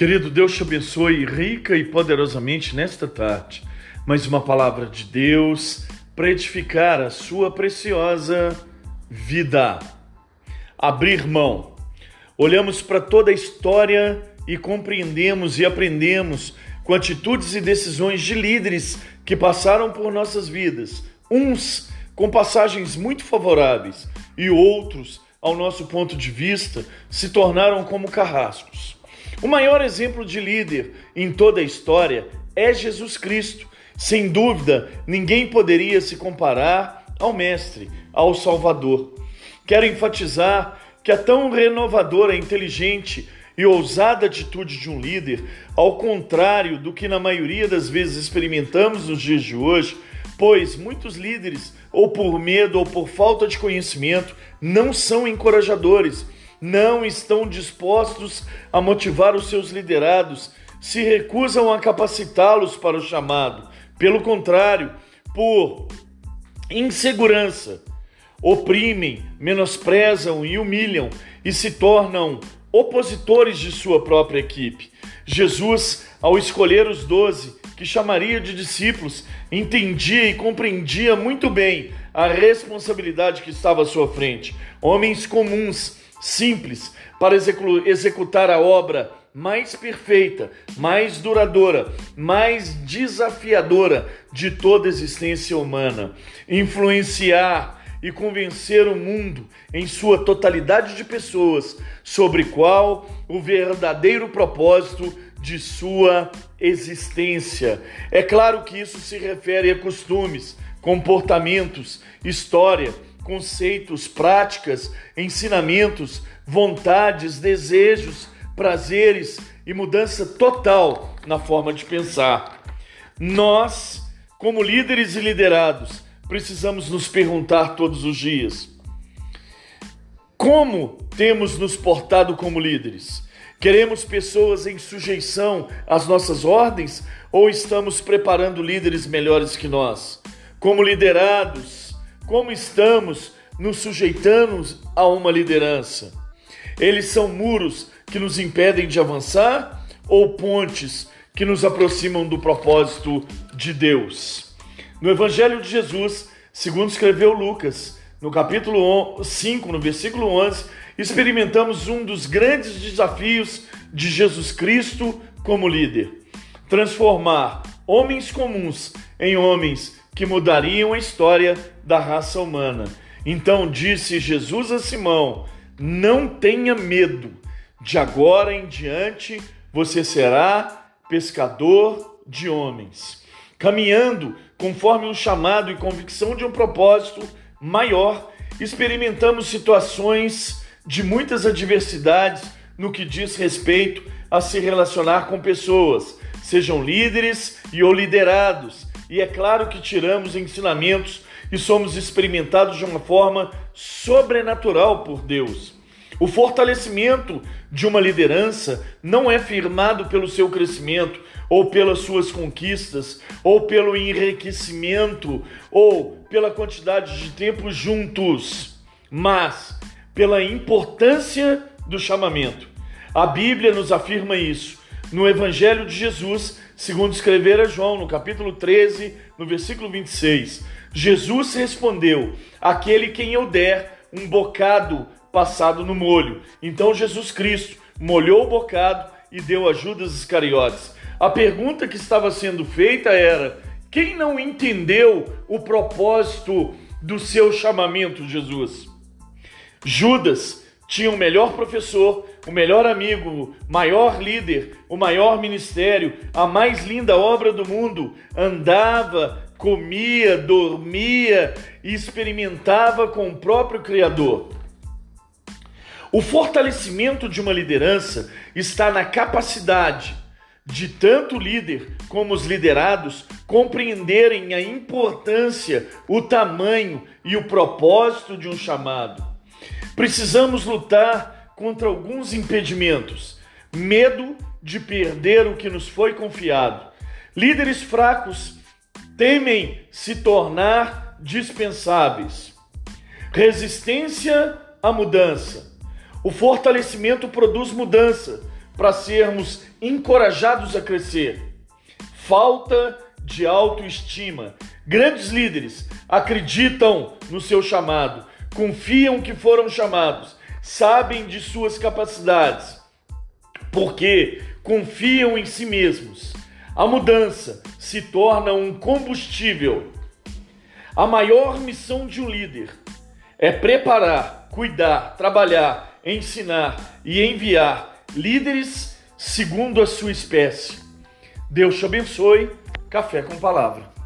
Querido, Deus te abençoe rica e poderosamente nesta tarde. Mais uma palavra de Deus para edificar a sua preciosa vida. Abrir mão. Olhamos para toda a história e compreendemos e aprendemos com atitudes e decisões de líderes que passaram por nossas vidas. Uns com passagens muito favoráveis e outros, ao nosso ponto de vista, se tornaram como carrascos. O maior exemplo de líder em toda a história é Jesus Cristo. Sem dúvida, ninguém poderia se comparar ao Mestre, ao Salvador. Quero enfatizar que a tão renovadora, inteligente e ousada atitude de um líder, ao contrário do que na maioria das vezes experimentamos nos dias de hoje, pois muitos líderes, ou por medo ou por falta de conhecimento, não são encorajadores não estão dispostos a motivar os seus liderados, se recusam a capacitá-los para o chamado. Pelo contrário, por insegurança, oprimem, menosprezam e humilham e se tornam opositores de sua própria equipe. Jesus, ao escolher os doze, que chamaria de discípulos, entendia e compreendia muito bem a responsabilidade que estava à sua frente. Homens comuns simples para executar a obra mais perfeita, mais duradoura, mais desafiadora de toda a existência humana. Influenciar e convencer o mundo em sua totalidade de pessoas sobre qual o verdadeiro propósito de sua existência. É claro que isso se refere a costumes, comportamentos, história conceitos, práticas, ensinamentos, vontades, desejos, prazeres e mudança total na forma de pensar. Nós, como líderes e liderados, precisamos nos perguntar todos os dias: como temos nos portado como líderes? Queremos pessoas em sujeição às nossas ordens ou estamos preparando líderes melhores que nós? Como liderados, como estamos nos sujeitando a uma liderança? Eles são muros que nos impedem de avançar ou pontes que nos aproximam do propósito de Deus? No Evangelho de Jesus, segundo escreveu Lucas, no capítulo 5, no versículo 11, experimentamos um dos grandes desafios de Jesus Cristo como líder: transformar homens comuns em homens que mudariam a história da raça humana. Então disse Jesus a Simão: Não tenha medo, de agora em diante você será pescador de homens. Caminhando conforme um chamado e convicção de um propósito maior, experimentamos situações de muitas adversidades no que diz respeito a se relacionar com pessoas, sejam líderes e ou liderados, e é claro que tiramos ensinamentos e somos experimentados de uma forma sobrenatural por Deus. O fortalecimento de uma liderança não é firmado pelo seu crescimento, ou pelas suas conquistas, ou pelo enriquecimento, ou pela quantidade de tempo juntos, mas pela importância do chamamento. A Bíblia nos afirma isso. No Evangelho de Jesus, segundo escrevera João, no capítulo 13, no versículo 26. Jesus respondeu: Aquele quem eu der um bocado passado no molho. Então Jesus Cristo molhou o bocado e deu a Judas Iscariotes. A pergunta que estava sendo feita era: quem não entendeu o propósito do seu chamamento, Jesus? Judas tinha o melhor professor, o melhor amigo, o maior líder, o maior ministério, a mais linda obra do mundo. Andava, comia, dormia e experimentava com o próprio Criador. O fortalecimento de uma liderança está na capacidade de tanto o líder como os liderados compreenderem a importância, o tamanho e o propósito de um chamado. Precisamos lutar contra alguns impedimentos. Medo de perder o que nos foi confiado. Líderes fracos temem se tornar dispensáveis. Resistência à mudança. O fortalecimento produz mudança, para sermos encorajados a crescer. Falta de autoestima. Grandes líderes acreditam no seu chamado, confiam que foram chamados, sabem de suas capacidades, porque confiam em si mesmos. A mudança se torna um combustível. A maior missão de um líder é preparar, cuidar, trabalhar, ensinar e enviar líderes segundo a sua espécie. Deus te abençoe. Café com palavra.